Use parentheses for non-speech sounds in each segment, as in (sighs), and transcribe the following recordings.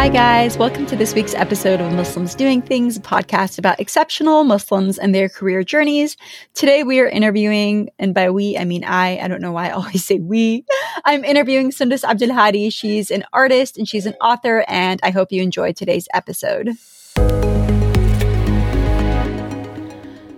Hi, guys. Welcome to this week's episode of Muslims Doing Things, a podcast about exceptional Muslims and their career journeys. Today, we are interviewing, and by we, I mean I. I don't know why I always say we. I'm interviewing Sundus Abdul Hadi. She's an artist and she's an author, and I hope you enjoyed today's episode.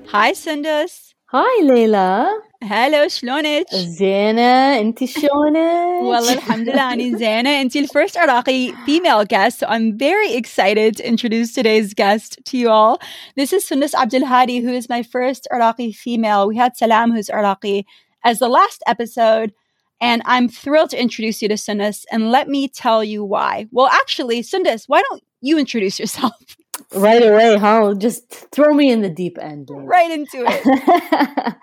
Hi, Sundus. Hi, Leila. هلا شلونك؟ زينة انت شلونك؟ والله الحمد لله أنا زينة انت الفيرست Iraqi female guest so I'm very excited to introduce today's guest to you all. This is Sundus Abdul Hadi who is my first Iraqi female. We had Salam who's Iraqi as the last episode and I'm thrilled to introduce you to Sundus and let me tell you why. Well actually Sundus why don't you introduce yourself? Right away, huh? Just throw me in the deep end. Right into it.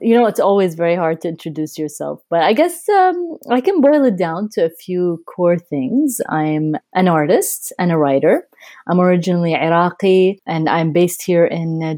(laughs) you know, it's always very hard to introduce yourself, but I guess um, I can boil it down to a few core things. I'm an artist and a writer. I'm originally Iraqi and I'm based here in uh,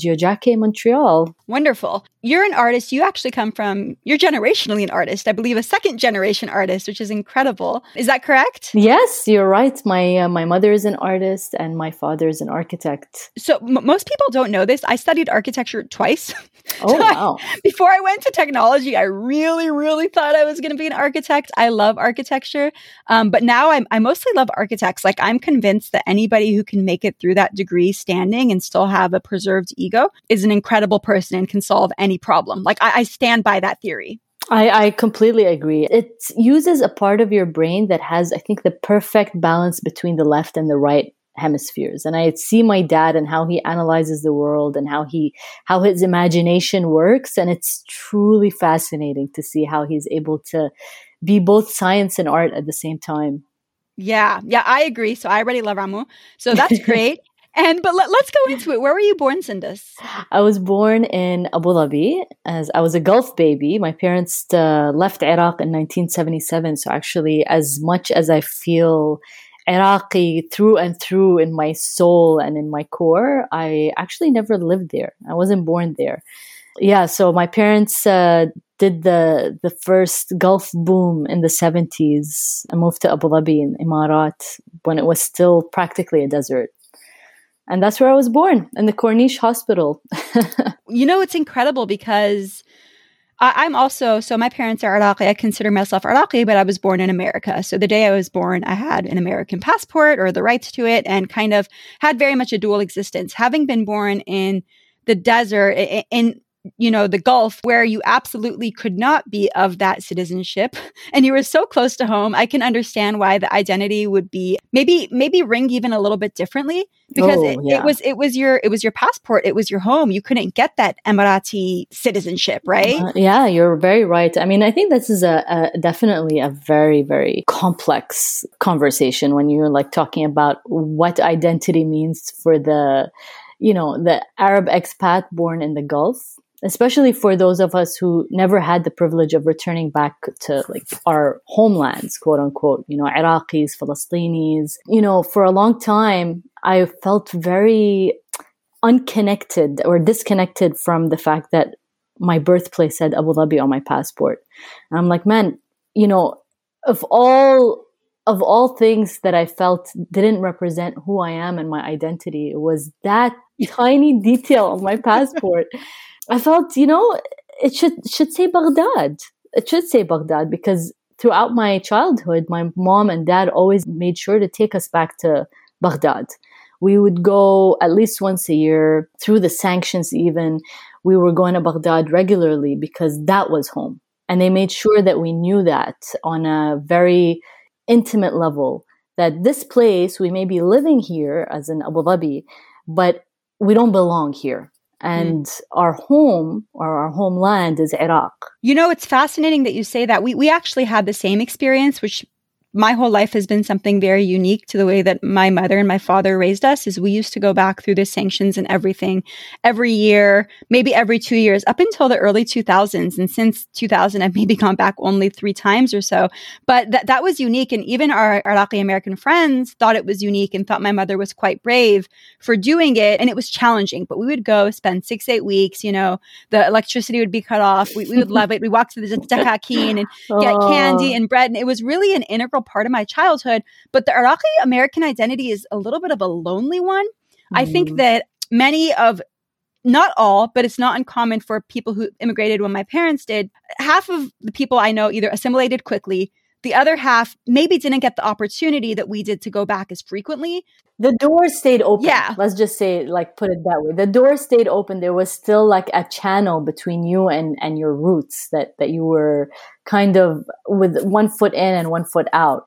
Montreal. Wonderful. You're an artist. You actually come from, you're generationally an artist. I believe a second generation artist, which is incredible. Is that correct? Yes, you're right. My uh, my mother is an artist and my father is an architect. So m- most people don't know this. I studied architecture twice. (laughs) Oh, so wow. I, before I went to technology, I really, really thought I was going to be an architect. I love architecture. Um, but now I'm, I mostly love architects. Like I'm convinced that anybody who can make it through that degree standing and still have a preserved ego is an incredible person and can solve any problem. Like I, I stand by that theory. I, I, completely agree. It uses a part of your brain that has, I think, the perfect balance between the left and the right hemispheres. And I see my dad and how he analyzes the world and how he how his imagination works. And it's truly fascinating to see how he's able to be both science and art at the same time. Yeah, yeah, I agree. So I already love Ramu. So that's (laughs) great. And but let, us go into it. Where were you born, Sundus? I was born in Abu Dhabi as I was a Gulf baby. My parents uh, left Iraq in 1977. So actually, as much as I feel Iraqi through and through in my soul and in my core, I actually never lived there. I wasn't born there. Yeah, so my parents uh, did the the first Gulf boom in the 70s. I moved to Abu Dhabi in Emirat when it was still practically a desert. And that's where I was born in the Corniche Hospital. (laughs) you know, it's incredible because I, am also, so my parents are Iraqi. I consider myself Iraqi, but I was born in America. So the day I was born, I had an American passport or the rights to it and kind of had very much a dual existence. Having been born in the desert, in you know, the Gulf, where you absolutely could not be of that citizenship, (laughs) and you were so close to home, I can understand why the identity would be maybe maybe ring even a little bit differently because oh, it, yeah. it, was it was your it was your passport, it was your home. You couldn't get that Emirati citizenship, right? Uh, yeah, you're very right. I mean, I think this is a, a definitely a very very complex conversation when you're like talking about what identity means for the you know the Arab expat born in the Gulf especially for those of us who never had the privilege of returning back to like our homelands, quote unquote, you know, Iraqis, Palestinians, you know, for a long time, I felt very unconnected or disconnected from the fact that my birthplace said Abu Dhabi on my passport. And I'm like, man, you know, of all of all things that I felt didn't represent who I am and my identity, it was that (laughs) tiny detail on my passport (laughs) I felt, you know, it should should say Baghdad. It should say Baghdad because throughout my childhood, my mom and dad always made sure to take us back to Baghdad. We would go at least once a year through the sanctions, even. We were going to Baghdad regularly because that was home. And they made sure that we knew that on a very intimate level that this place, we may be living here as in Abu Dhabi, but we don't belong here. And mm. our home or our homeland is Iraq. You know, it's fascinating that you say that. We we actually had the same experience, which my whole life has been something very unique to the way that my mother and my father raised us is we used to go back through the sanctions and everything every year maybe every two years up until the early 2000s and since 2000 i've maybe gone back only three times or so. But that, that was unique. And even our iraqi american friends thought it was unique and thought my mother was quite brave for doing it. And it was challenging. But we would go spend six eight weeks you know the electricity would be cut off. We, we would love it. We walked to the Dakakeen and get candy (laughs) and bread. And it was really an integral part of my childhood. But the Iraqi American identity is a little bit of a lonely one. Mm-hmm. I think mm-hmm. that many of not all, but it's not uncommon for people who immigrated when my parents did. Half of the people I know either assimilated quickly, the other half maybe didn't get the opportunity that we did to go back as frequently. The door stayed open. Yeah. Let's just say, like, put it that way. The door stayed open. There was still like a channel between you and, and your roots that, that you were kind of with one foot in and one foot out.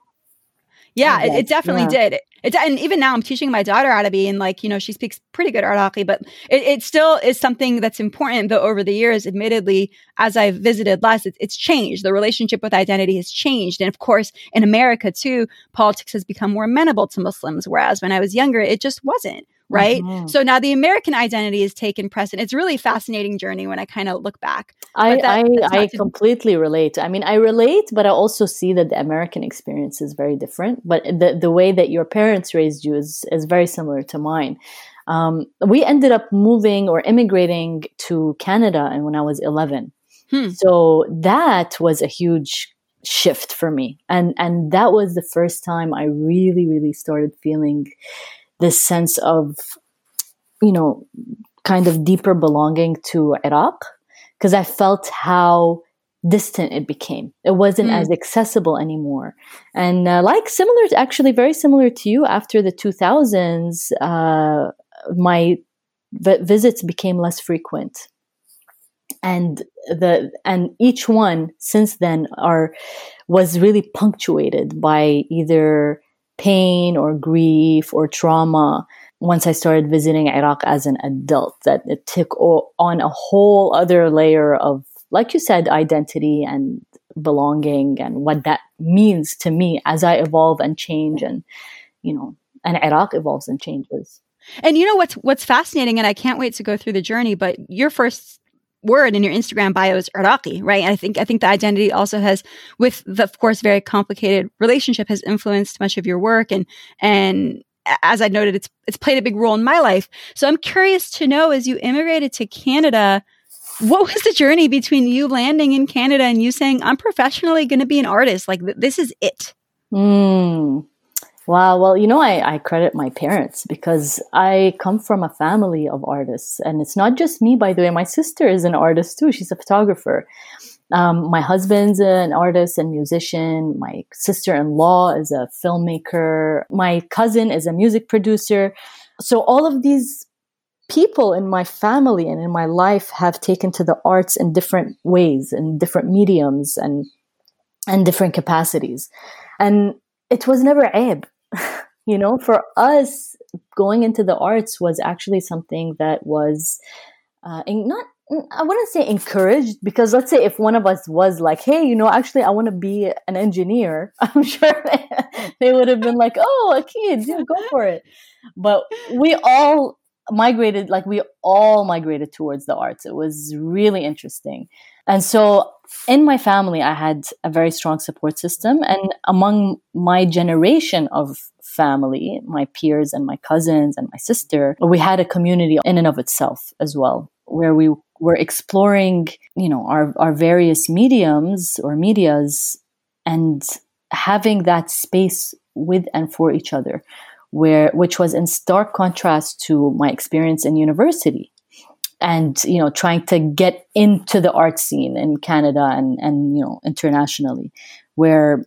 Yeah, it, it, definitely yeah. did. It, and even now, I'm teaching my daughter Arabic, and like you know, she speaks pretty good Iraqi, but it, it still is something that's important. Though over the years, admittedly, as I've visited less, it, it's changed. The relationship with identity has changed, and of course, in America too, politics has become more amenable to Muslims. Whereas when I was younger, it just wasn't right? Mm-hmm. So now the American identity is taken precedent. It's really a fascinating journey when I kind of look back. I that, I, I completely relate. I mean, I relate, but I also see that the American experience is very different. But the the way that your parents raised you is is very similar to mine. Um, we ended up moving or immigrating to Canada, and when I was eleven. Hmm. So that was a huge shift for me, and and that was the first time I really really started feeling this sense of, you know, kind of deeper belonging to Iraq because I felt how distant it became. It wasn't mm. as accessible anymore. And uh, like similar, to, actually very similar to you, after the 2000s, uh, my v- visits became less frequent. And the and each one since then are was really punctuated by either pain or grief or trauma once I started visiting Iraq as an adult, that it took on a whole other layer of, like you said, identity and belonging and what that means to me as I evolve and change and, you know, and Iraq evolves and changes. And you know what's what's fascinating, and I can't wait to go through the journey. But your first word in your Instagram bio is Iraqi, right? And I think I think the identity also has, with the of course very complicated relationship, has influenced much of your work and and as I noted, it's it's played a big role in my life. So I'm curious to know, as you immigrated to Canada, what was the journey between you landing in Canada and you saying, "I'm professionally going to be an artist. Like th- this is it." Mm. Wow. Well, you know, I, I credit my parents because I come from a family of artists. And it's not just me, by the way. My sister is an artist too. She's a photographer. Um, my husband's an artist and musician. My sister in law is a filmmaker. My cousin is a music producer. So all of these people in my family and in my life have taken to the arts in different ways, in different mediums and and different capacities. And it was never aib. (laughs) you know, for us, going into the arts was actually something that was uh, not I wouldn't say encouraged because let's say if one of us was like, hey, you know, actually I want to be an engineer, (laughs) I'm sure they, they would have been like, oh, a kid, yeah, go for it. But we all migrated, like we all migrated towards the arts. It was really interesting. And so in my family, I had a very strong support system. And among my generation of family, my peers and my cousins and my sister, we had a community in and of itself as well, where we were exploring, you know, our, our various mediums or medias and having that space with and for each other, where which was in stark contrast to my experience in university and you know trying to get into the art scene in Canada and and you know internationally where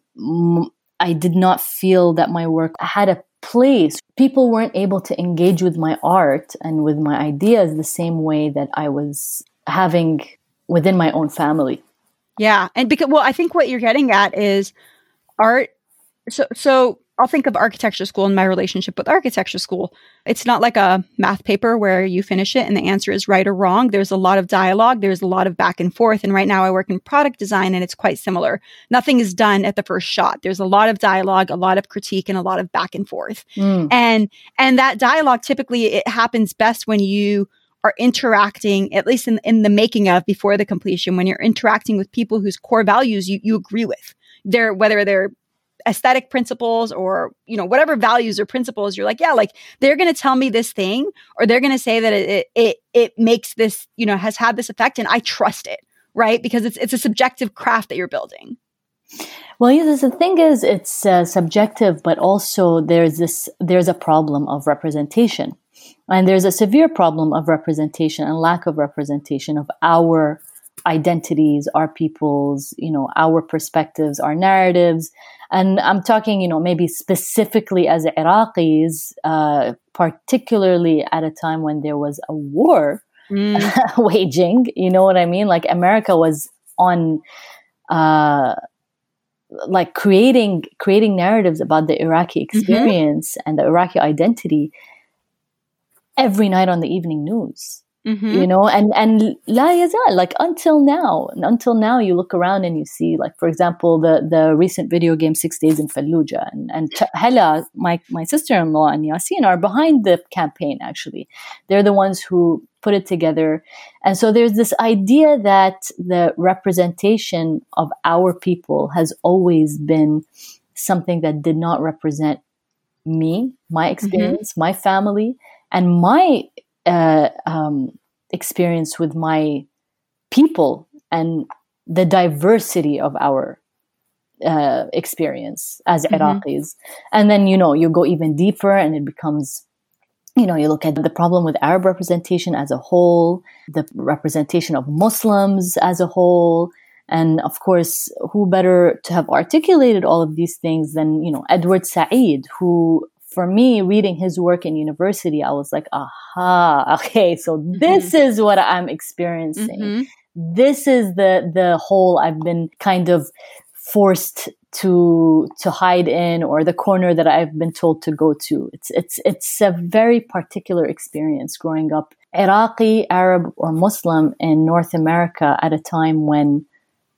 I did not feel that my work had a place. People weren't able to engage with my art and with my ideas the same way that I was having within my own family. Yeah and because well I think what you're getting at is art so so I'll think of architecture school and my relationship with architecture school. It's not like a math paper where you finish it and the answer is right or wrong. There's a lot of dialogue, there's a lot of back and forth. And right now I work in product design and it's quite similar. Nothing is done at the first shot. There's a lot of dialogue, a lot of critique and a lot of back and forth. Mm. And and that dialogue typically it happens best when you are interacting, at least in, in the making of before the completion, when you're interacting with people whose core values you, you agree with. They're whether they're aesthetic principles or you know whatever values or principles you're like yeah like they're going to tell me this thing or they're going to say that it, it it makes this you know has had this effect and i trust it right? Because it's it's a subjective craft that you're building. Well, yeah, the thing is, it's uh, subjective, but also there's this there's a problem of representation, and there's a severe problem of representation and lack of representation of our identities, our peoples, you know, our perspectives, our narratives. And I'm talking, you know, maybe specifically as Iraqis, uh, particularly at a time when there was a war mm. (laughs) waging. You know what I mean? Like America was on, uh, like creating creating narratives about the Iraqi mm-hmm. experience mm-hmm. and the Iraqi identity every night on the evening news. Mm-hmm. You know, and and la yazal, like until now, until now, you look around and you see, like for example, the the recent video game Six Days in Fallujah, and and Hela, my my sister in law, and Yasin are behind the campaign. Actually, they're the ones who put it together, and so there's this idea that the representation of our people has always been something that did not represent me, my mm-hmm. experience, mm-hmm. my family, and my uh, um, experience with my people and the diversity of our uh, experience as mm-hmm. Iraqis. And then, you know, you go even deeper and it becomes, you know, you look at the problem with Arab representation as a whole, the representation of Muslims as a whole. And of course, who better to have articulated all of these things than, you know, Edward Said, who for me, reading his work in university, I was like, aha, (laughs) okay, so mm-hmm. this is what I'm experiencing. Mm-hmm. This is the the hole I've been kind of forced to to hide in or the corner that I've been told to go to. It's it's it's a very particular experience growing up Iraqi, Arab or Muslim in North America at a time when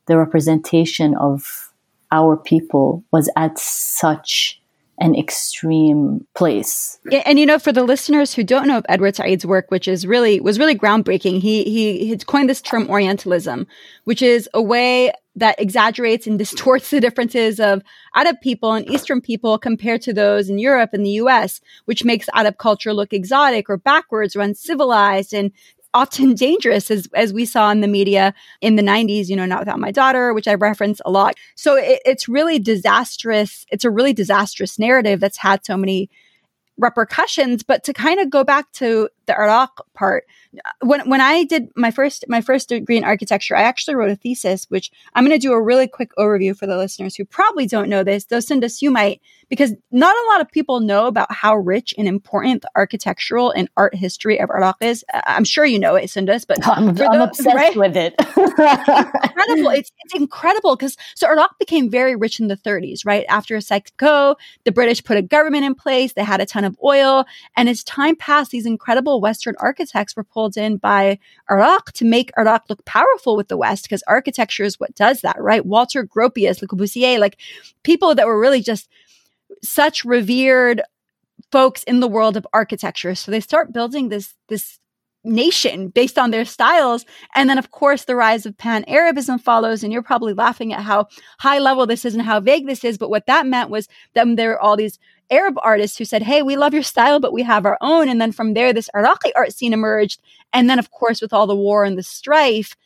the representation of our people was at such an extreme place. And you know, for the listeners who don't know of Edward Said's work, which is really was really groundbreaking, he he had coined this term Orientalism, which is a way that exaggerates and distorts the differences of Arab people and Eastern people compared to those in Europe and the US, which makes Arab culture look exotic or backwards or uncivilized and often dangerous as, as we saw in the media in the 90s, you know, not without my daughter, which I reference a lot. So it, it's really disastrous. It's a really disastrous narrative that's had so many repercussions. But to kind of go back to the Iraq part, when when I did my first my first degree in architecture, I actually wrote a thesis, which I'm going to do a really quick overview for the listeners who probably don't know this. Though Sundus, you might, because not a lot of people know about how rich and important the architectural and art history of Iraq is. I'm sure you know it, Sundus, but (laughs) I'm, I'm those, obsessed right? with it. incredible! It's it's incredible because so Iraq became very rich in the 30s, right after Sykes-Picot. The British put a government in place. They had a ton of oil, and as time passed, these incredible Western architects were pulled in by Iraq to make Iraq look powerful with the West because architecture is what does that, right? Walter Gropius, Le Corbusier, like people that were really just such revered folks in the world of architecture. So they start building this this nation based on their styles. And then, of course, the rise of pan Arabism follows. And you're probably laughing at how high level this is and how vague this is. But what that meant was that there were all these Arab artists who said, Hey, we love your style, but we have our own. And then from there, this Iraqi art scene emerged. And then, of course, with all the war and the strife,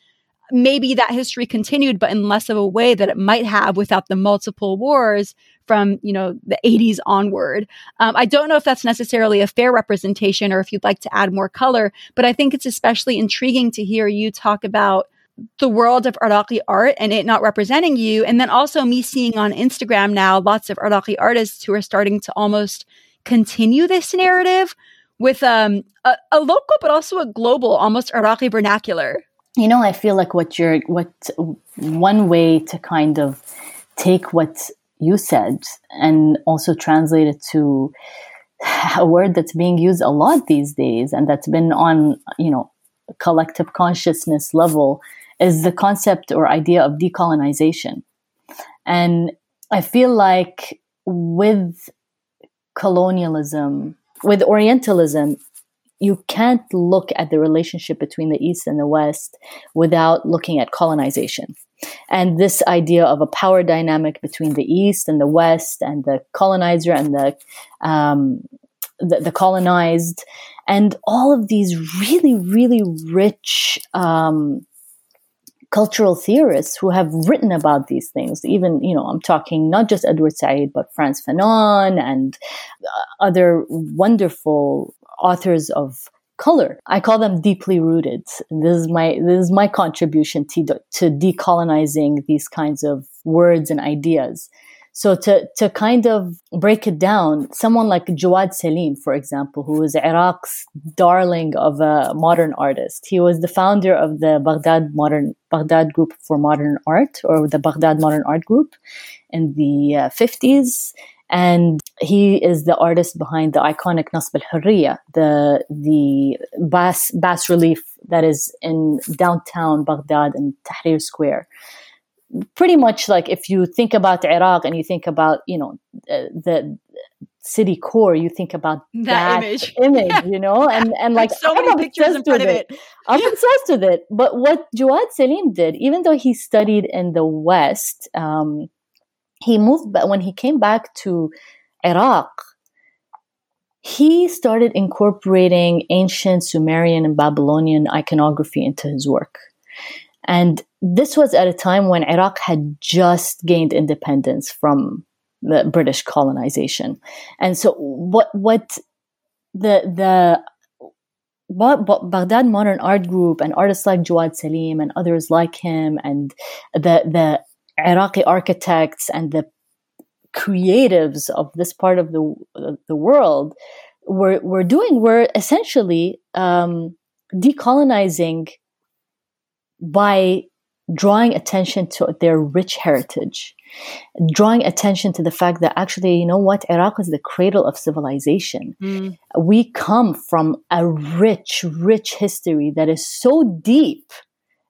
maybe that history continued, but in less of a way that it might have without the multiple wars from you know the 80s onward. Um, I don't know if that's necessarily a fair representation or if you'd like to add more color, but I think it's especially intriguing to hear you talk about the world of Iraqi art and it not representing you. And then also me seeing on Instagram now lots of Iraqi artists who are starting to almost continue this narrative with um, a, a local but also a global, almost Iraqi vernacular you know i feel like what you're what one way to kind of take what you said and also translate it to a word that's being used a lot these days and that's been on you know collective consciousness level is the concept or idea of decolonization and i feel like with colonialism with orientalism you can't look at the relationship between the East and the West without looking at colonization. And this idea of a power dynamic between the East and the West and the colonizer and the, um, the, the, colonized and all of these really, really rich, um, cultural theorists who have written about these things. Even, you know, I'm talking not just Edward Said, but Frantz Fanon and uh, other wonderful authors of color. I call them deeply rooted. This is my this is my contribution to to decolonizing these kinds of words and ideas. So to, to kind of break it down, someone like Jawad Salim, for example, who is Iraq's darling of a modern artist. He was the founder of the Baghdad Modern Baghdad Group for Modern Art, or the Baghdad Modern Art Group, in the uh, 50s. And he is the artist behind the iconic Nasb al-Hurriya, the, the bas, bas relief that is in downtown Baghdad in Tahrir Square pretty much like if you think about Iraq and you think about you know uh, the city core, you think about that, that image, (laughs) image yeah. you know, and and like so I'm many pictures in front of it. it. I'm obsessed with it. But what Jawad Salim did, even though he studied in the West, um, he moved. But when he came back to Iraq, he started incorporating ancient Sumerian and Babylonian iconography into his work. And this was at a time when Iraq had just gained independence from the British colonization. And so what what the the Baghdad Modern Art Group and artists like Jawad Salim and others like him and the the Iraqi architects and the creatives of this part of the the world were were doing were essentially um, decolonizing by drawing attention to their rich heritage, drawing attention to the fact that actually, you know what, Iraq is the cradle of civilization. Mm. We come from a rich, rich history that is so deep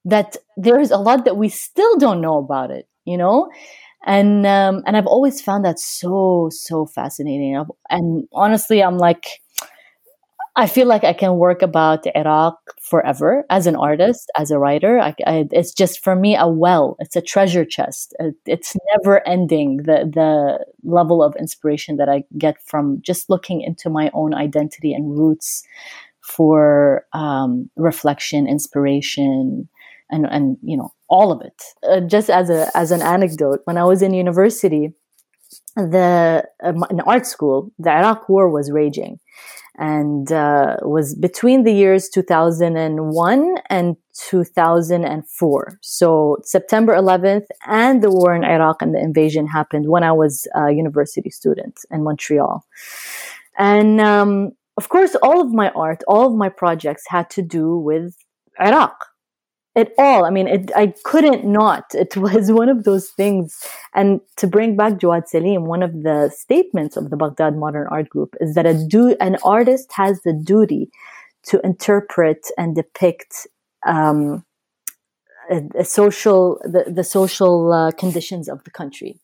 that there is a lot that we still don't know about it, you know? And um, and I've always found that so so fascinating. And honestly, I'm like, I feel like I can work about Iraq forever as an artist, as a writer. I, I, it's just for me a well. It's a treasure chest. It's never ending. The the level of inspiration that I get from just looking into my own identity and roots for um, reflection, inspiration, and and you know all of it. Uh, just as a as an anecdote, when I was in university, the in art school, the Iraq War was raging and uh, was between the years 2001 and 2004. So September 11th and the war in Iraq and the invasion happened when I was a university student in Montreal. And um, of course, all of my art, all of my projects had to do with Iraq at all. I mean, it, I couldn't not. It was (laughs) one of those things. And to bring back Jawad Salim, one of the statements of the Baghdad Modern Art Group is that a du- an artist has the duty to interpret and depict um, a, a, social the, the social uh, conditions of the country.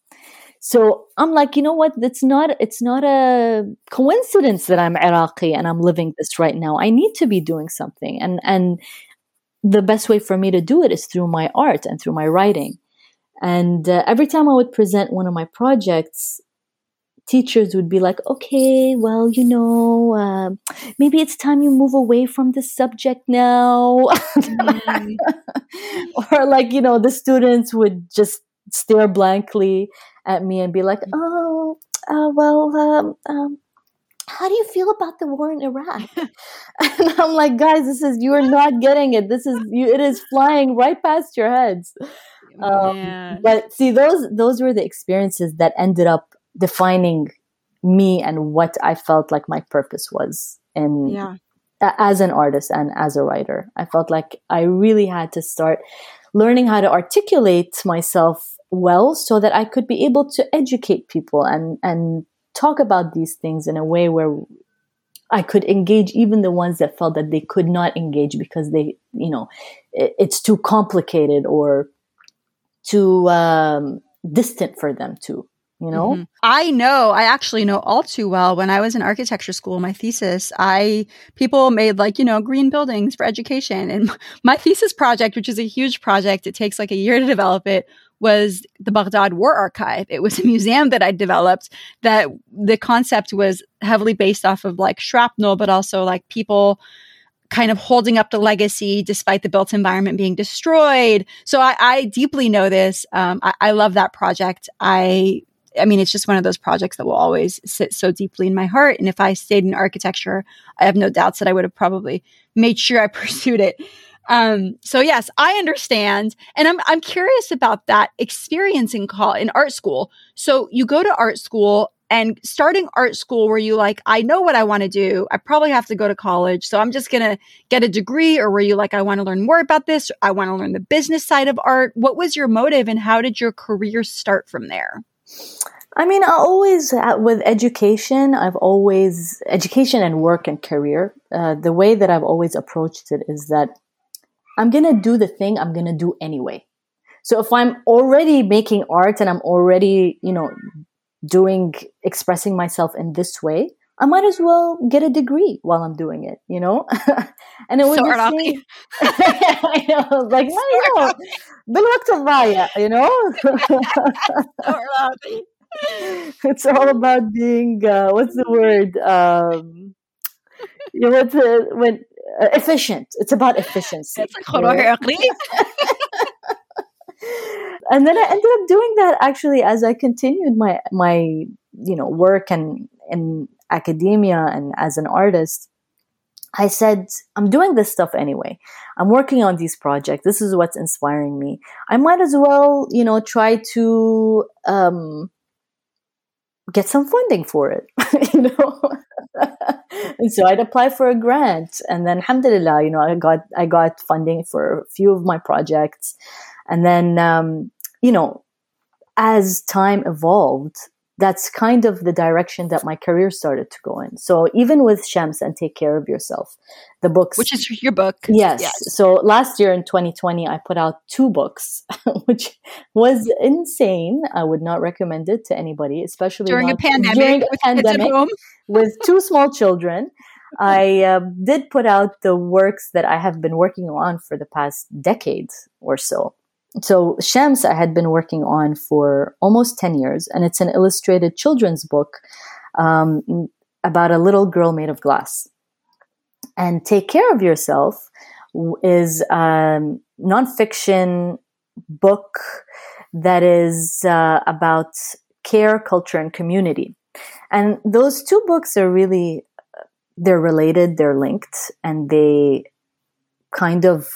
So I'm like, you know what? It's not it's not a coincidence that I'm Iraqi and I'm living this right now. I need to be doing something. And and the best way for me to do it is through my art and through my writing. And uh, every time I would present one of my projects, teachers would be like, okay, well, you know, uh, maybe it's time you move away from the subject now. Mm. (laughs) or like, you know, the students would just stare blankly at me and be like, mm. oh, uh, well, um, um, how do you feel about the war in Iraq? (laughs) (laughs) and I'm like, guys, this is you are not getting it. This is you. It is flying right past your heads. Um, but see, those those were the experiences that ended up defining me and what I felt like my purpose was in yeah. as an artist and as a writer. I felt like I really had to start learning how to articulate myself well so that I could be able to educate people and and talk about these things in a way where I could engage even the ones that felt that they could not engage because they, you know, it, it's too complicated or too um, distant for them to, you know? Mm-hmm. I know, I actually know all too well. When I was in architecture school, my thesis, I, people made like, you know, green buildings for education. And (laughs) my thesis project, which is a huge project, it takes like a year to develop it, was the Baghdad War Archive. It was a (laughs) museum that I developed that the concept was heavily based off of like shrapnel, but also like people kind of holding up the legacy despite the built environment being destroyed. So I, I deeply know this. Um, I, I love that project. I I mean, it's just one of those projects that will always sit so deeply in my heart. And if I stayed in architecture, I have no doubts that I would have probably made sure I (laughs) pursued it. Um, so yes, I understand. And I'm, I'm curious about that experience in call in art school. So you go to art school and starting art school where you like, I know what I want to do. I probably have to go to college. So I'm just to get a degree or were you like, I want to learn more about this. I want to learn the business side of art. What was your motive and how did your career start from there? I mean, I always, uh, with education, I've always, education and work and career, uh, the way that I've always approached it is that I'm going to do the thing I'm going to do anyway. So if I'm already making art and I'm already, you know, doing, expressing myself in this way, I might as well get a degree while I'm doing it, you know? (laughs) and it was so the same. I know, like, you know, بالوقت الضايع, you know? (laughs) (laughs) it's all about being, uh, what's the word? Um, you know, the, when, uh, efficient. It's about efficiency. (laughs) and then I ended up doing that actually as I continued my my you know work and in academia and as an artist. I said, I'm doing this stuff anyway. I'm working on these projects. This is what's inspiring me. I might as well, you know, try to um, get some funding for it, (laughs) you know. and so I'd apply for a grant, and then, alhamdulillah, you know, I got I got funding for a few of my projects, and then, um, you know, as time evolved, that's kind of the direction that my career started to go in. So even with Shams and Take Care of Yourself, the books. Which is your book. Yes. yes. So last year in 2020, I put out two books, (laughs) which was insane. I would not recommend it to anybody, especially during a pandemic. During a pandemic (laughs) with two small children. I uh, did put out the works that I have been working on for the past decade or so so Shams I had been working on for almost 10 years, and it's an illustrated children's book um, about a little girl made of glass. And Take Care of Yourself is a nonfiction book that is uh, about care, culture, and community. And those two books are really, they're related, they're linked, and they kind of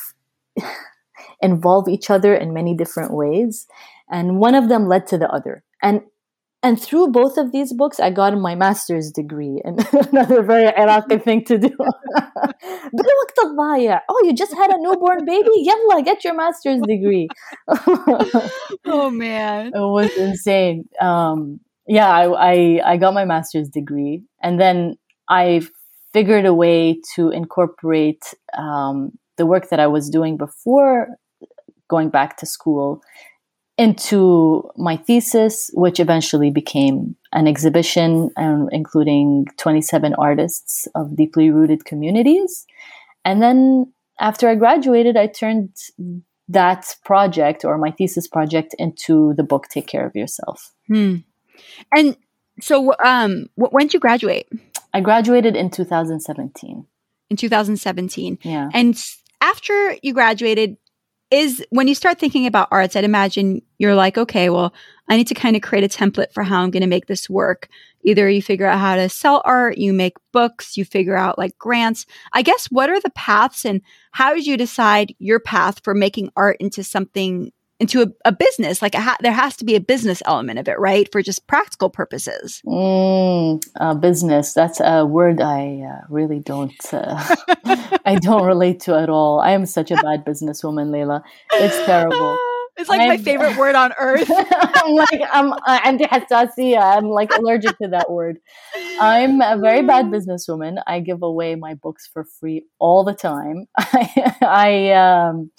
involve each other in many different ways. And one of them led to the other. And and through both of these books, I got my master's degree. And (laughs) another very Iraqi thing to do. (laughs) oh, you just had a newborn baby? Yalla, get your master's degree. (laughs) oh, man. It was insane. Um, yeah, I, I, I got my master's degree. And then I figured a way to incorporate um, the work that I was doing before going back to school into my thesis, which eventually became an exhibition um, including 27 artists of deeply rooted communities. And then after I graduated, I turned that project or my thesis project into the book Take Care of Yourself. Hmm. And so, um, when did you graduate? I graduated in 2017. In 2017. Yeah. And after you graduated, is when you start thinking about arts, I'd imagine you're like, okay, well, I need to kind of create a template for how I'm going to make this work. Either you figure out how to sell art, you make books, you figure out like grants. I guess what are the paths and how did you decide your path for making art into something into a, a business like a ha- there has to be a business element of it right for just practical purposes mm, uh, business that's a word i uh, really don't uh, (laughs) i don't relate to at all i am such a (laughs) bad businesswoman leila it's terrible (laughs) it's like I'm, my favorite word on earth. I'm like I'm I'm I'm like allergic to that word. I'm a very bad businesswoman. I give away my books for free all the time. I, I um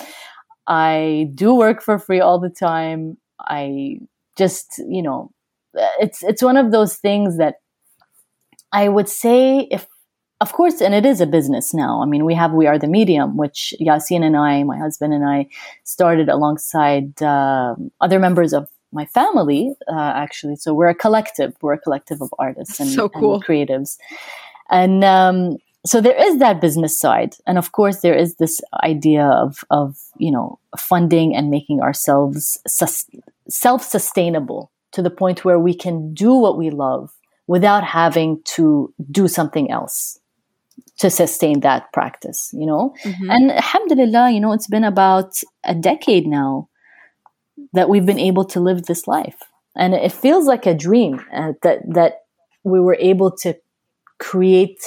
I do work for free all the time. I just, you know, it's it's one of those things that I would say if of course, and it is a business now. I mean, we have We Are the Medium, which Yasin and I, my husband and I, started alongside uh, other members of my family, uh, actually. So we're a collective. We're a collective of artists and, so cool. and creatives. And um, so there is that business side. And of course there is this idea of of you know funding and making ourselves sus- self-sustainable to the point where we can do what we love without having to do something else to sustain that practice you know? Mm-hmm. and alhamdulillah you know it's been about a decade now that we've been able to live this life. And it feels like a dream uh, that that we were able to create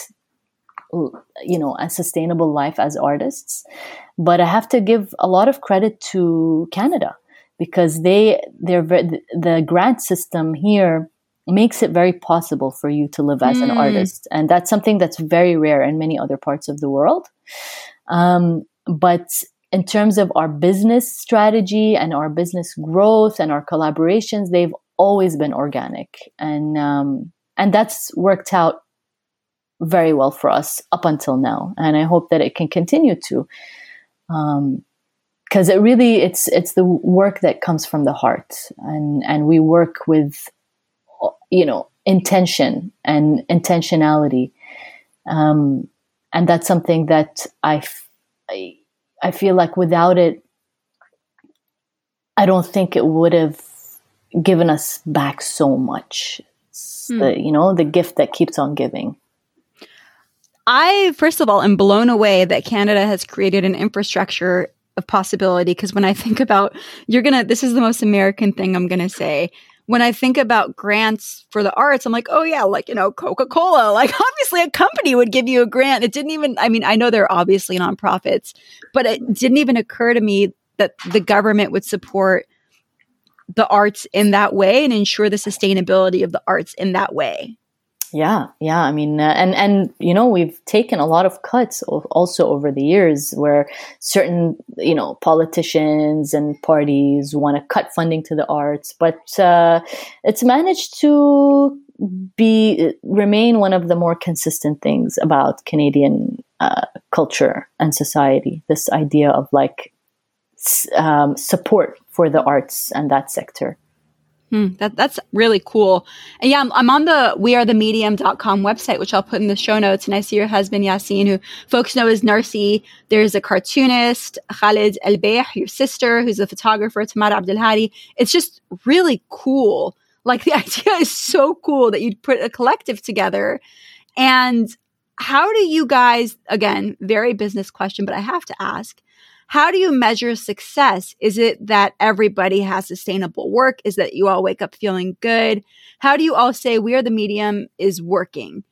you know a sustainable life as artists but i have to give a lot of credit to canada because they they're the grant system here makes it very possible for you to live as mm. an hmm. artist and that's something that's very rare in many other parts of the world um, but in terms of our business strategy and our business growth and our collaborations they've always been organic and um, and that's worked out very well for us up until now, and I hope that it can continue to. Um, because it really it's it's the work that comes from the heart and and we work with you know intention and intentionality um, and that's something that I, I I feel like without it I don't think it would have given us back so much hmm. the you know the gift that keeps on giving I, first of all, am blown away that Canada has created an infrastructure of possibility. Because when I think about, you're going to, this is the most American thing I'm going to say. When I think about grants for the arts, I'm like, oh, yeah, like, you know, Coca Cola. Like, (laughs) obviously, a company would give you a grant. It didn't even, I mean, I know they're obviously nonprofits, but it didn't even occur to me that the government would support the arts in that way and ensure the sustainability of the arts in that way. Yeah, yeah. I mean, uh, and and you know, we've taken a lot of cuts also over the years, where certain you know politicians and parties want to cut funding to the arts, but uh, it's managed to be remain one of the more consistent things about Canadian uh, culture and society. This idea of like um, support for the arts and that sector. Hmm, that, that's really cool. And yeah, I'm, I'm, on the wearethemedium.com website, which I'll put in the show notes. And I see your husband, Yassine, who folks know as Narcy. There's a cartoonist, Khalid El your sister, who's a photographer, Tamar Abdelhadi. It's just really cool. Like the (laughs) idea is so cool that you'd put a collective together. And how do you guys, again, very business question, but I have to ask, how do you measure success? Is it that everybody has sustainable work? Is that you all wake up feeling good? How do you all say we are the medium is working?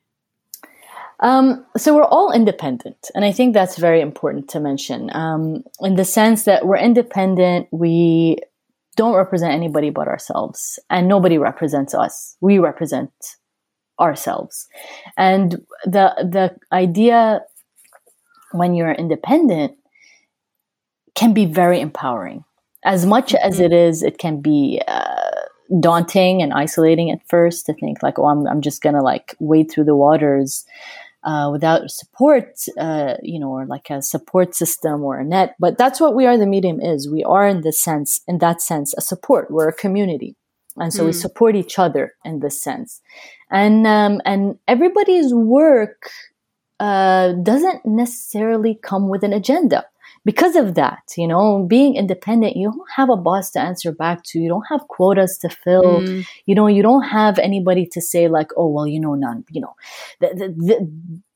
Um, so we're all independent, and I think that's very important to mention. Um, in the sense that we're independent, we don't represent anybody but ourselves, and nobody represents us. We represent ourselves, and the the idea when you're independent can be very empowering. As much as it is, it can be uh, daunting and isolating at first to think like, oh, I'm, I'm just gonna like wade through the waters uh, without support, uh, you know, or like a support system or a net. But that's what we are. The medium is. We are in the sense, in that sense, a support. We're a community, and so mm. we support each other in this sense. And um, and everybody's work uh, doesn't necessarily come with an agenda because of that, you know, being independent, you don't have a boss to answer back to. You don't have quotas to fill. Mm. You know, you don't have anybody to say like, oh, well, you know, none, you know,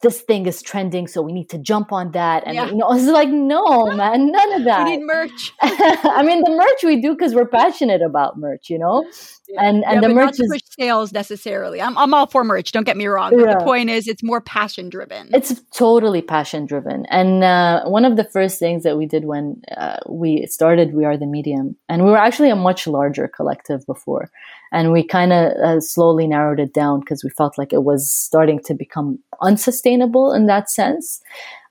this thing is trending, so we need to jump on that. And yeah. you know, (laughs) it's like, no, (laughs) man, none of that. We need merch. (laughs) I mean, the merch we do because we're passionate about merch, you know, yeah. and and yeah, the merch is sales necessarily. I'm I'm all for merch. Don't get me wrong. But the point is, it's more passion driven. It's totally passion driven. And uh, one of the first things that we did when uh, we started, we are the medium, and we were actually a much larger collective before and we kind of uh, slowly narrowed it down because we felt like it was starting to become unsustainable in that sense.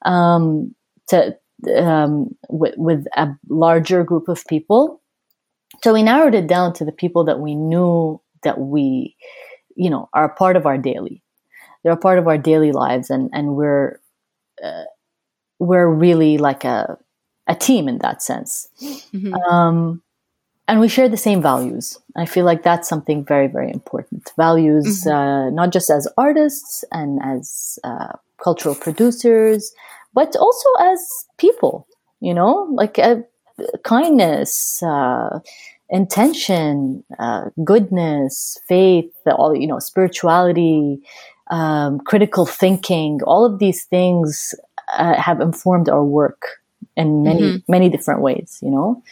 Um, to um, with, with a larger group of people. So we narrowed it down to the people that we knew that we you know are a part of our daily. They're a part of our daily lives and and we're uh, we're really like a a team in that sense. Mm-hmm. um, and we share the same values. I feel like that's something very, very important. Values, mm-hmm. uh, not just as artists and as uh, cultural producers, but also as people, you know, like uh, kindness, uh, intention, uh, goodness, faith, all, you know, spirituality, um, critical thinking, all of these things uh, have informed our work in many, mm-hmm. many different ways, you know?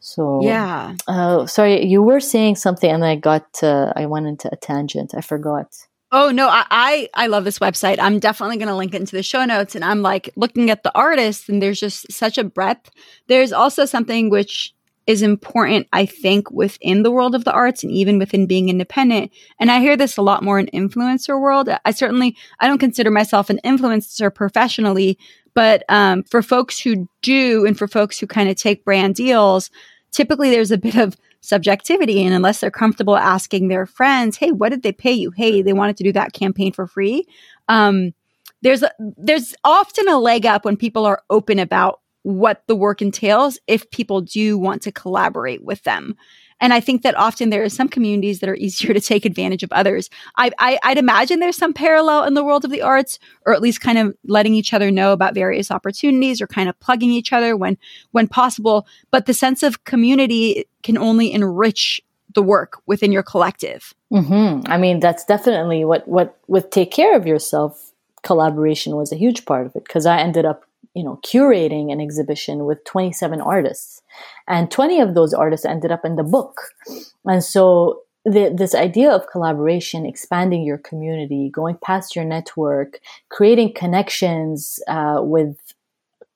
So yeah. Uh, sorry, you were saying something, and I got uh, I went into a tangent. I forgot. Oh no, I, I, I love this website. I'm definitely going to link it into the show notes. And I'm like looking at the artists, and there's just such a breadth. There's also something which is important, I think, within the world of the arts and even within being independent. And I hear this a lot more in influencer world. I certainly I don't consider myself an influencer professionally, but um, for folks who do, and for folks who kind of take brand deals, typically there's a bit of subjectivity. And unless they're comfortable asking their friends, hey, what did they pay you? Hey, they wanted to do that campaign for free. Um, there's a, there's often a leg up when people are open about what the work entails if people do want to collaborate with them. And I think that often there are some communities that are (laughs) easier to take advantage of others. I, I, would imagine there's some parallel in the world of the arts, or at least kind of letting each other know about various opportunities or kind of plugging each other when when possible. But the sense of community can only enrich the work within your collective. Mm-hmm. I mean, that's definitely what what with take care of yourself. Collaboration was a huge part of it because I ended up you know, curating an exhibition with 27 artists. And 20 of those artists ended up in the book. And so the, this idea of collaboration, expanding your community, going past your network, creating connections uh, with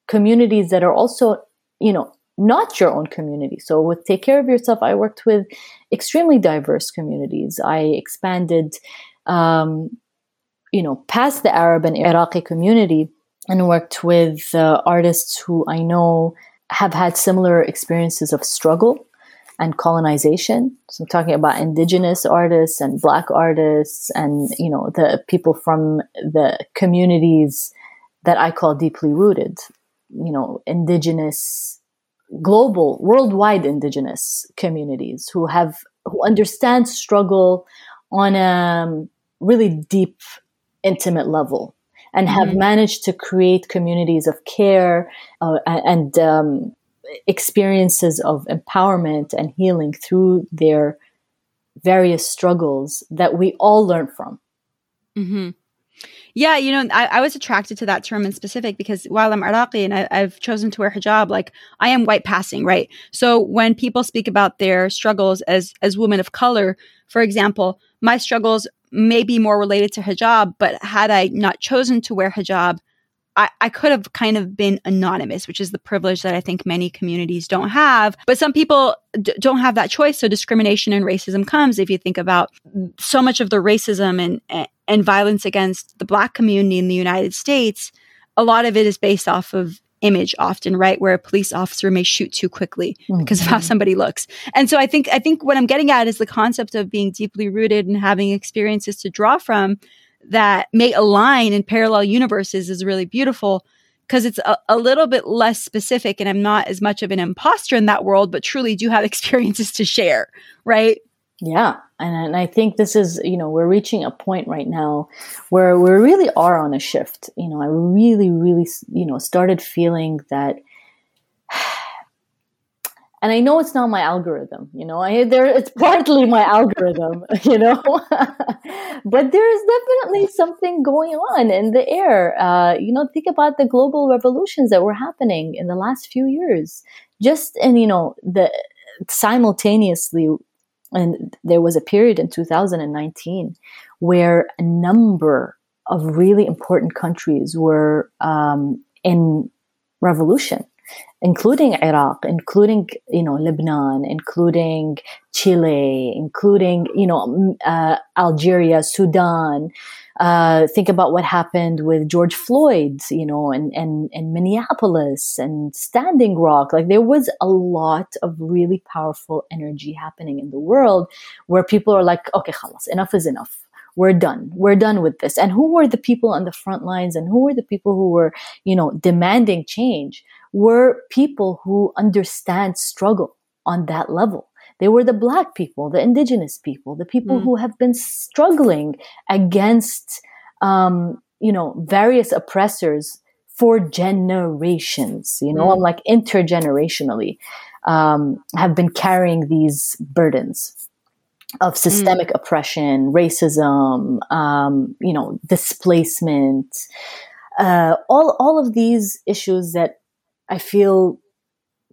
communities that are also, you know, not your own community. So with Take Care of Yourself, I worked with extremely diverse communities. I expanded, um, you know, past the Arab and Iraqi community and worked with uh, artists who I know have had similar experiences of struggle and colonization. So I'm talking about indigenous artists and black artists and, you know, the people from the communities that I call deeply rooted, you know, indigenous, global, worldwide indigenous communities who have, who understand struggle on a really deep, intimate level and have mm-hmm. managed to create communities of care uh, and um, experiences of empowerment and healing through their various struggles that we all learn from. Mm-hmm. Yeah, you know, I, I, was attracted to that term in specific because while I'm Iraqi and I, have chosen to wear hijab, like I am white passing, right? So when people speak about their struggles as as women of color, for example, my struggles may be more related to hijab, but had I not chosen to wear hijab, I, I could have kind of been anonymous, which is the privilege that I think many communities don't have. But some people d- don't have that choice. So discrimination and racism comes. If you think about so much of the racism and, and violence against the Black community in the United States, a lot of it is based off of image often, right? Where a police officer may shoot too quickly mm-hmm. because of how mm-hmm. somebody looks. And so I think I think what I'm getting at is the concept of being deeply rooted and having experiences to draw from that may align in parallel universes is really beautiful because it's a, a, little bit less specific and I'm not as much of an imposter in that world, but truly do have (laughs) experiences to share, right? Yeah. And, and I think this is, you know, we're reaching a point right now where we really are on a shift. You know, I really, really, you know, started feeling that (sighs) and I know it's not my algorithm, you know, I there it's partly my algorithm, (laughs) you know, (laughs) but there is definitely something going on in the air. Uh, you know, think about the global revolutions that were happening in the last few years, just and you know the simultaneously and there was a period in 2019 where a number of really important countries were um, in revolution, including Iraq, including you know Lebanon, including Chile, including you know uh, Algeria, Sudan, uh, think about what happened with George Floyd, you know, and, and, and Minneapolis and Standing Rock. Like there was a lot of really powerful energy happening in the world where people are like, okay, khalas, enough is enough. We're done. We're done with this. And who were the people on the front lines and who were the people who were, you know, demanding change were people who understand struggle on that level they were the black people, the indigenous people, the people mm. who have been struggling against, um, you know, various oppressors for generations, you know, mm. like intergenerationally, um, have been carrying these burdens of systemic mm. oppression, racism, um, you know, displacement, uh, all all of these issues that I feel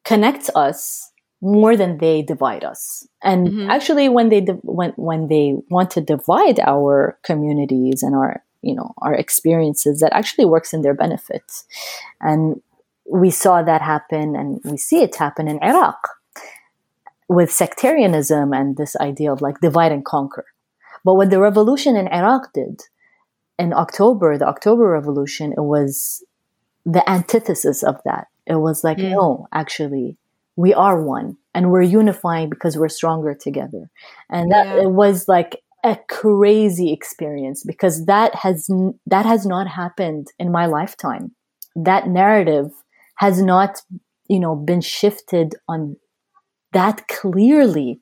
connects us more than they divide us. And mm-hmm. actually, when they di- when when they want to divide our communities and our you know our experiences, that actually works in their benefit. And we saw that happen, and we see it happen in Iraq with sectarianism and this idea of like divide and conquer. But what the revolution in Iraq did in October, the October Revolution, it was the antithesis of that. It was like, mm. no, actually, we are one and we're unifying because we're stronger together. And that yeah. it was like a crazy experience because that has that has not happened in my lifetime. That narrative has not, you know, been shifted on that clearly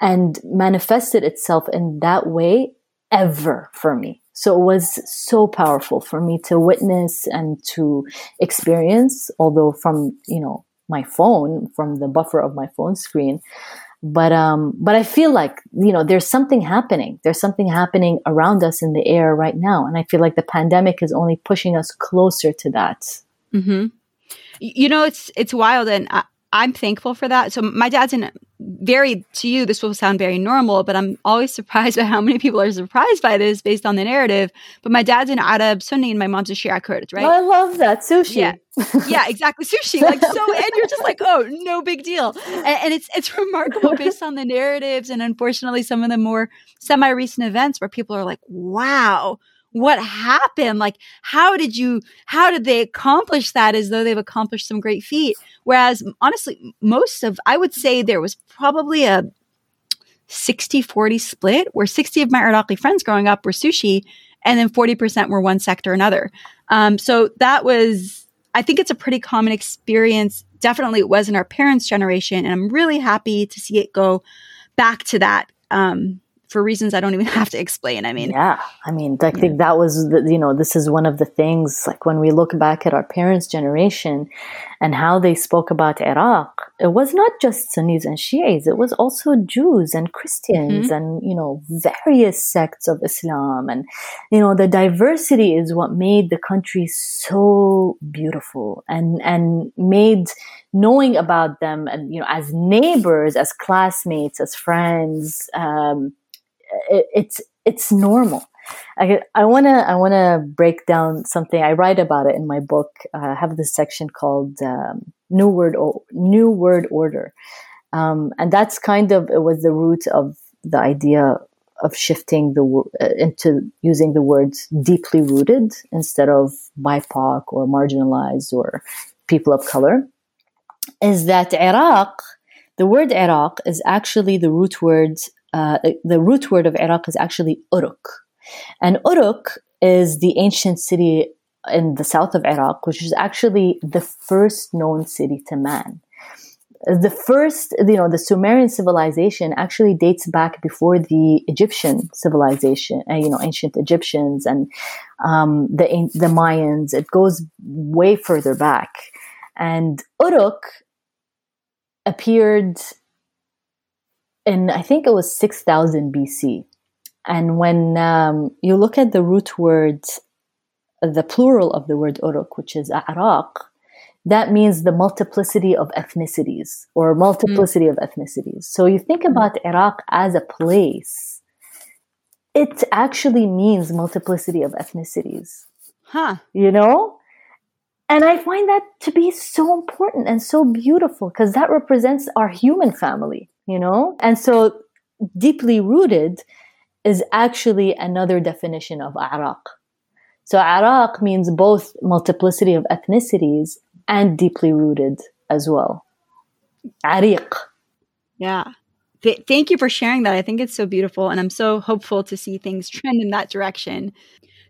and manifested itself in that way ever for me. So it was so powerful for me to witness and to experience, although from, you know, my phone, from the buffer of my phone screen. But um, but I feel like you know there's something happening. There's something happening around us in the air right now, and I feel like the pandemic is only pushing us closer to that. Mm-hmm. You know, it's it's wild, and I, I'm thankful for that. So my dad's in very to you this will sound very normal, but I'm always (laughs) surprised by how many people are surprised by this based on the narrative. But my dad's an Arab Sunni and my mom's a Shia Kurd, right? I love that sushi. Yeah, yeah, exactly sushi. Like so, and you're just like, oh, no big deal. And, and it's it's remarkable based on the narratives and unfortunately some of the more semi recent events where people are like, wow what happened? Like how did you how did they accomplish that as though they've accomplished some great feat? Whereas honestly most of i would say there was probably a 60 40 split where 60 of my iraqi friends growing up were sushi and then 40% were one sector or another. Um, so that was i think it's a pretty common experience. Definitely it was in our parents generation and i'm really happy to see it go back to that um, for reasons I don't even (laughs) have to explain. I mean, yeah, I mean, I think that was, the, you know, this is one of the things, like when we look back at our parents' generation and how they spoke about Iraq, it was not just Sunnis and Shias, it was also Jews and Christians mm-hmm. and, you know, various sects of Islam. And, you know, the diversity is what made the country so beautiful and, and made knowing about them and, you know, as neighbors, as classmates, as friends, um, it, it's it's normal. I, I wanna I wanna break down something. I write about it in my book. Uh, I have this section called um, New Word o- New Word Order, um, and that's kind of it was the root of the idea of shifting the uh, into using the words deeply rooted instead of BIPOC or marginalized or people of color. Is that Iraq? The word Iraq is actually the root word uh, the root word of Iraq is actually Uruk. And Uruk is the ancient city in the south of Iraq, which is actually the first known city to man. The first, you know, the Sumerian civilization actually dates back before the Egyptian civilization, uh, you know, ancient Egyptians and um, the the Mayans. It goes way further back, and Uruk appeared in I think it was 6000 BC. And when um, you look at the root word, the plural of the word Uruk, which is Iraq, that means the multiplicity of ethnicities or multiplicity mm. of ethnicities. So you think mm. about Iraq as a place, it actually means multiplicity of ethnicities. Huh. You know? And I find that to be so important and so beautiful because that represents our human family you know? And so deeply rooted is actually another definition of Iraq. So Iraq means both multiplicity of ethnicities and deeply rooted as well. Ariq. Yeah. Th- thank you for sharing that. I think it's so beautiful and I'm so hopeful to see things trend in that direction.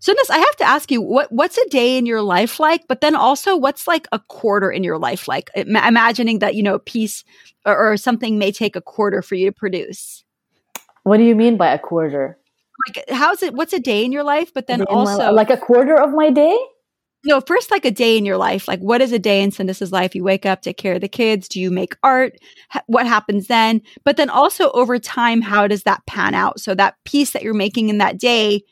So, Ness, I have to ask you, what what's a day in your life like? But then also, what's like a quarter in your life like? imagining that you know, a piece or, or something may take a quarter for you to produce. What do you mean by a quarter? like how's it what's a day in your life but then also like a quarter of my day no first like a day in your life like what is a day in Sundus's life you wake up take care of the kids do you make art what happens then but then also over time how does that pan out so that piece that you're making in that day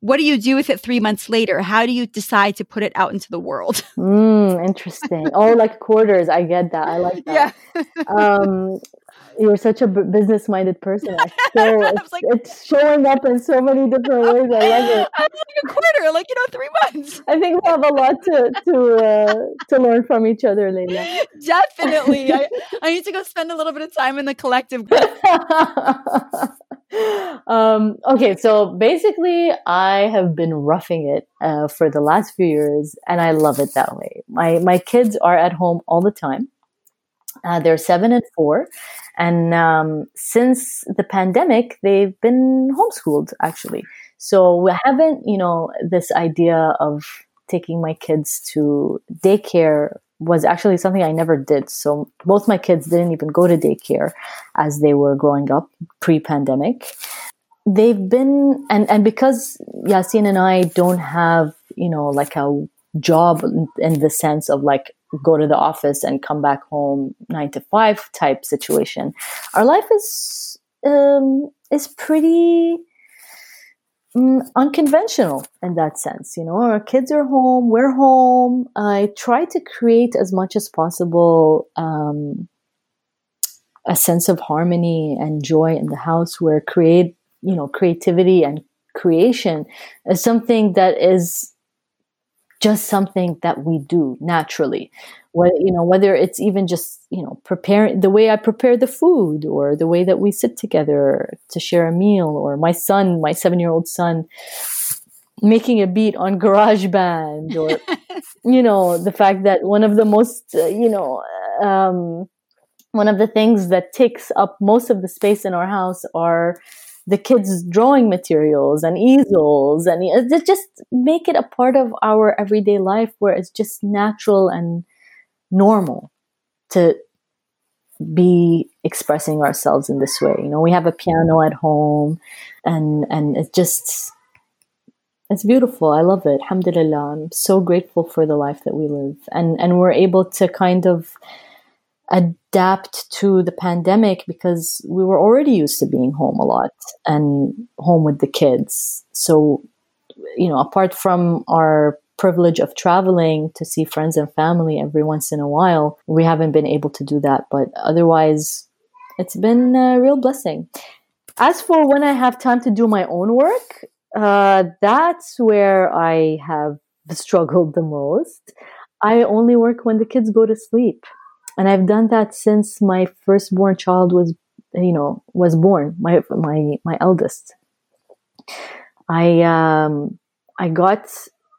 what do you do with it three months later? How do you decide to put it out into the world? Mm, interesting. Oh like quarters. I get that. I like (laughs) that. Yeah um you're such a business minded person. So (laughs) it's, like, it's, showing up in so many different ways. I love it. (laughs) I was like a quarter, like you know, three months. I think we have a lot to to uh, to learn from each other, Leila. Definitely, I, (laughs) I need to go spend a little bit of time in the collective. um, okay, so basically, I have been roughing it uh, for the last few years, and I love it that way. My my kids are at home all the time. Uh, they're seven and four, and um, since the pandemic, they've been homeschooled actually. So we haven't, you know, this idea of taking my kids to daycare was actually something I never did. So both my kids didn't even go to daycare as they were growing up pre-pandemic. They've been and and because Yasin and I don't have, you know, like a job in the sense of like go to the office and come back home nine to five type situation. Our life is um, is pretty um, unconventional in that sense. You know, our kids are home, we're home. I try to create as much as possible um, a sense of harmony and joy in the house, where create you know creativity and creation is something that is just something that we do naturally. What you know whether it's even just you know preparing the way i prepare the food or the way that we sit together to share a meal or my son my 7 year old son making a beat on GarageBand or (laughs) you know the fact that one of the most uh, you know um, one of the things that takes up most of the space in our house are the kids' drawing materials and easels, and uh, just make it a part of our everyday life where it's just natural and normal to be expressing ourselves in this way. You know, we have a piano at home, and and it's just it's beautiful. I love it. Alhamdulillah. I'm so grateful for the life that we live, and and we're able to kind of adapt to the pandemic because we were already used to being home a lot and home with the kids. So, you know, apart from our privilege of traveling to see friends and family every once in a while, we haven't been able to do that. But otherwise, it's been a real blessing. As for when I have time to do my own work, uh, that's where I have (laughs) struggled the most. I only work when the kids go to sleep and I've done that since my firstborn child was, you know, was born. My my my eldest. I um I got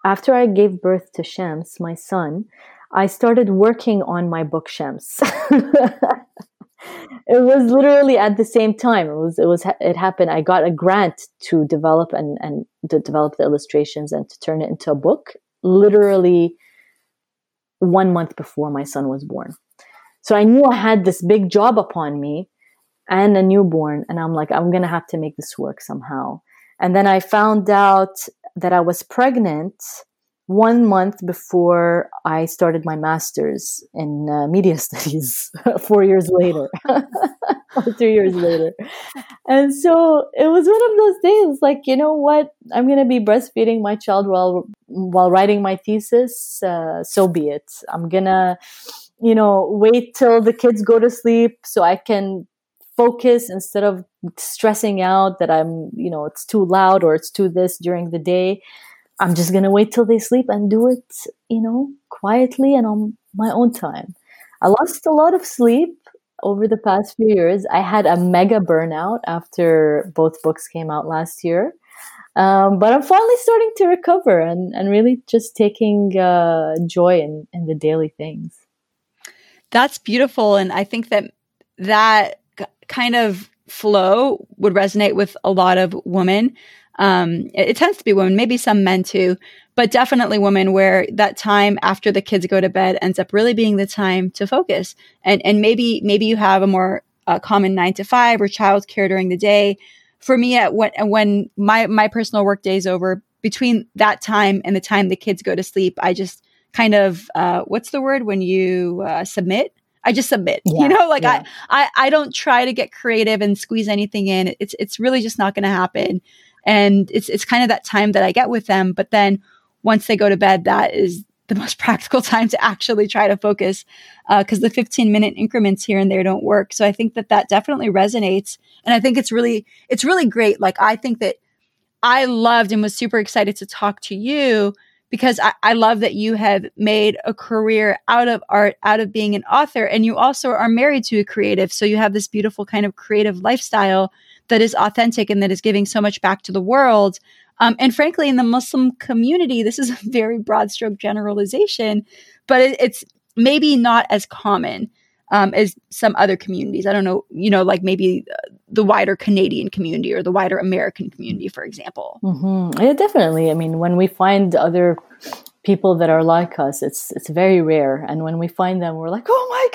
after I gave birth to Shams, my son. I started working on my book Shams. (laughs) it was literally at the same time. It was it was it happened. I got a grant to develop and and to develop the illustrations and to turn it into a book. Literally one month before my son was born. So I knew I had this big job upon me and a newborn. And I'm like, I'm going to have to make this work somehow. And then I found out that I was pregnant one month before I started my master's in uh, media (laughs) studies, four years later, (laughs) three years later. And so it was one of those days, like, you know what? I'm going to be breastfeeding my child while, while writing my thesis. Uh, so be it. I'm going to you know, wait till the kids go to sleep so I can focus instead of stressing out that I'm, you know, it's too loud or it's too this during the day. I'm just going to wait till they sleep and do it, you know, quietly and on my own time. I lost a lot of sleep over the past few years. I had a mega burnout after both books came out last year. Um, but I'm finally starting to recover and, and really just taking uh, joy in, in the daily things. That's beautiful. And I think that that kind of flow would resonate with a lot of women. Um, it, it, tends to be women, maybe some men too, but definitely women where that time after the kids go to bed ends up really being the time to focus. And, and maybe, maybe you have a more uh, common nine to five or childcare during the day, for me at when when my my personal work day is over between that time and the time the kids go to sleep i just kind of uh, what's the word when you uh, submit? I just submit yeah, you know like yeah. I, I i don't try to get creative and squeeze anything in. It's it's really just not going to happen. And it's it's kind of that time that i get with them but then once they go to bed that is the most (laughs) practical time to actually try to focus because uh, the 15 minute increments here and there don't work. So i think that that definitely resonates. And i think it's really it's really great. Like i think that i loved and was super excited to talk to you because I, I love that you have made a career out of art out of being an author and you also are married to a creative. So you have this beautiful kind of creative lifestyle that is authentic and that is giving so much back to the world. Um, and frankly, in the Muslim community, this is a (laughs) very broad stroke generalization, but it, it's maybe not as common um, as some other communities. I don't know, you know, like maybe the wider Canadian community or the wider American community, for example. Mm-hmm. Yeah, definitely. I mean, when we find other people that are like us, it's it's very rare, and when we find them, we're like, oh my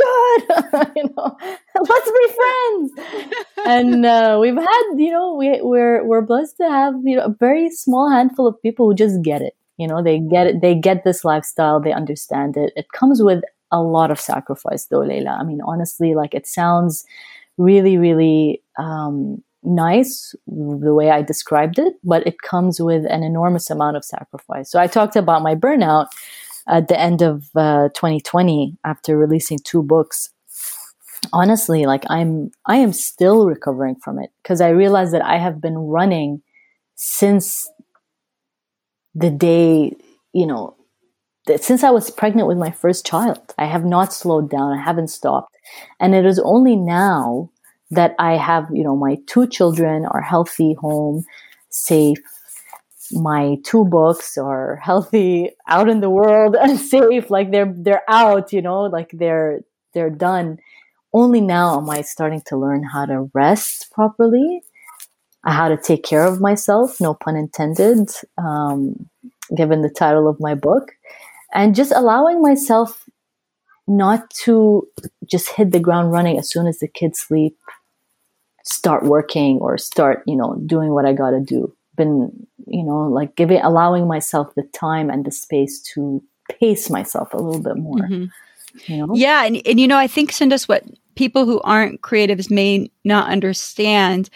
god, (laughs) you know, (laughs) let's be friends. (laughs) and uh, we've had, you know, we we're we're blessed to have you know a very small handful of people who just get it. You know, they get it. They get this lifestyle. They understand it. It comes with a lot of sacrifice, though, Leila. I mean, honestly, like it sounds really, really um, nice the way I described it, but it comes with an enormous amount of sacrifice. So I talked about my burnout at the end of uh, 2020 after releasing two books. Honestly, like I'm, I am still recovering from it because I realized that I have been running since the day, you know, since I was pregnant with my first child. I have not slowed down. I haven't stopped. And it is only now that I have, you know, my two children are healthy, home, safe. My two books are healthy, out in the world (laughs) and safe. Like they're they're out, you know, like they're they're done. Only now am I starting to learn how to rest properly, how to take care of myself, no pun intended, um, given the title of my book, and just allowing myself not to just hit the ground running as soon as the kids sleep start working or start you know doing what i got to do. Been you know like giving allowing myself the time and the space to pace myself a little bit more mm-hmm. you know? Yeah and, and you know i think Sundus what people who aren't creatives may not understand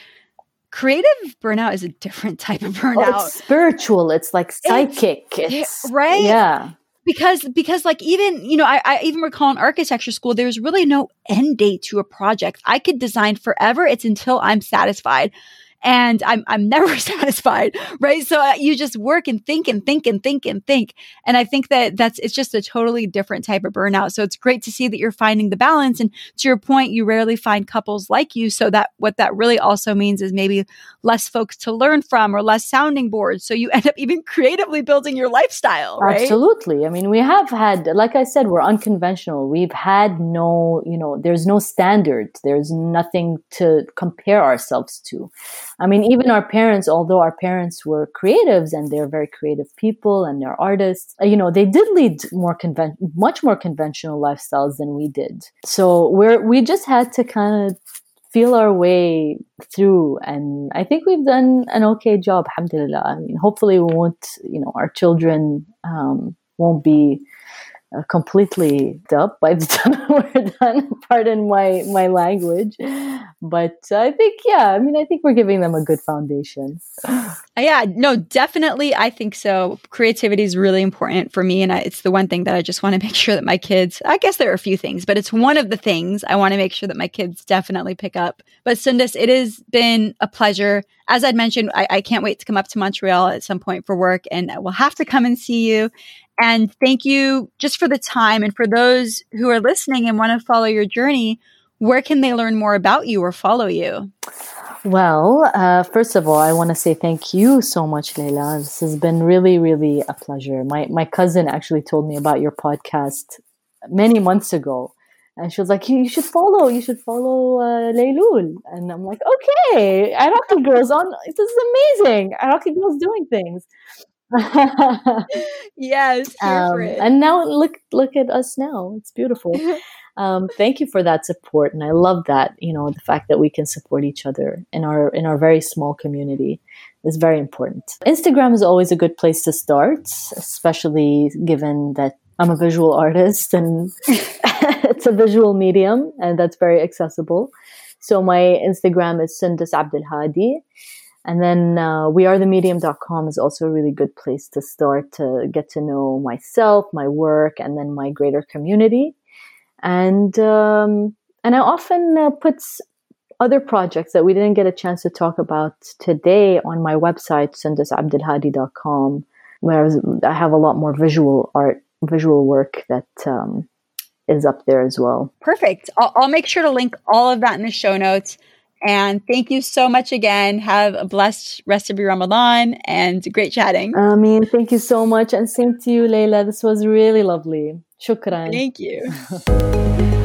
creative burnout is a different type of burnout oh, it's spiritual it's like psychic it's, it's, right? yeah because because like even you know I, I even recall in architecture school there's really no end date to a project. I could design forever. It's until i'm satisfied and I'm I'm never (laughs) satisfied, right? So uh, you just work and think and think and think and think, and I think that that's it's just a totally different type of burnout. So it's great to see that you're finding the balance. And to your point, you rarely find couples like you. So that what that really also means is maybe less folks to learn from or less sounding boards. So you (laughs) end up even creatively building your lifestyle, right? Absolutely. I mean, we have had, like I said, we're unconventional. We've had no, you know, there's no standard. There's nothing to compare ourselves to. I mean, even our parents, although our parents were creatives and they're very creative people and they're artists, uh, you know, they did lead more conven- much more conventional lifestyles than we did. So we're, we just had to kind of feel our way through. And I think we've done an okay job, alhamdulillah. I mean, hopefully we won't, you know, our children, um, won't be uh, completely up by the time (laughs) we're done. Pardon my my language, but I think yeah. I mean, I think we're giving them a good foundation. Uh, yeah, no, definitely. I think so. Creativity is really important for me, and I, it's the one thing that I just want to (laughs) make sure that my kids. I guess there are a few things, but it's one of the things I want to make sure that my kids definitely pick up. But Sundus, it has been a pleasure. As I'd mentioned, I, I can't wait to come up to Montreal at some point for work, and we'll have to come and see you. And thank you just for the time. And for those who are listening and want to follow your journey, where can they learn more about you or follow you? Well, uh, first of all, I want to say thank you so much, Leila. This has been really, really a pleasure. My my cousin actually told me about your podcast many months ago, and she was like, "You, should follow. You should follow uh, Leilul." And I'm like, "Okay, Iraqi girls on. This is amazing. Iraqi girls doing things." (laughs) yes, um, and now look look at us now. It's beautiful. (laughs) um, thank you for that support, and I love that. You know, the fact that we can support each other in our in our very small community is very important. Instagram is always a good place to start, especially given that I'm a visual artist and (laughs) it's a visual medium, and that's very accessible. So my Instagram is Sundus Abdul Hadi. And then uh, wearethemedium.com is also a really good place to start to get to know myself, my work, and then my greater community. And um, and I often uh, put other projects that we didn't get a chance to talk about today on my website, sundusabdulhadi.com, where I have a lot more visual art, visual work that um, is up there as well. Perfect. I'll, I'll make sure to link all of that in the show notes. And thank you so much again. Have a blessed rest of your Ramadan and great chatting. I mean, thank you so much. And same to you, Layla. This was really lovely. Shukran. Thank you. (laughs)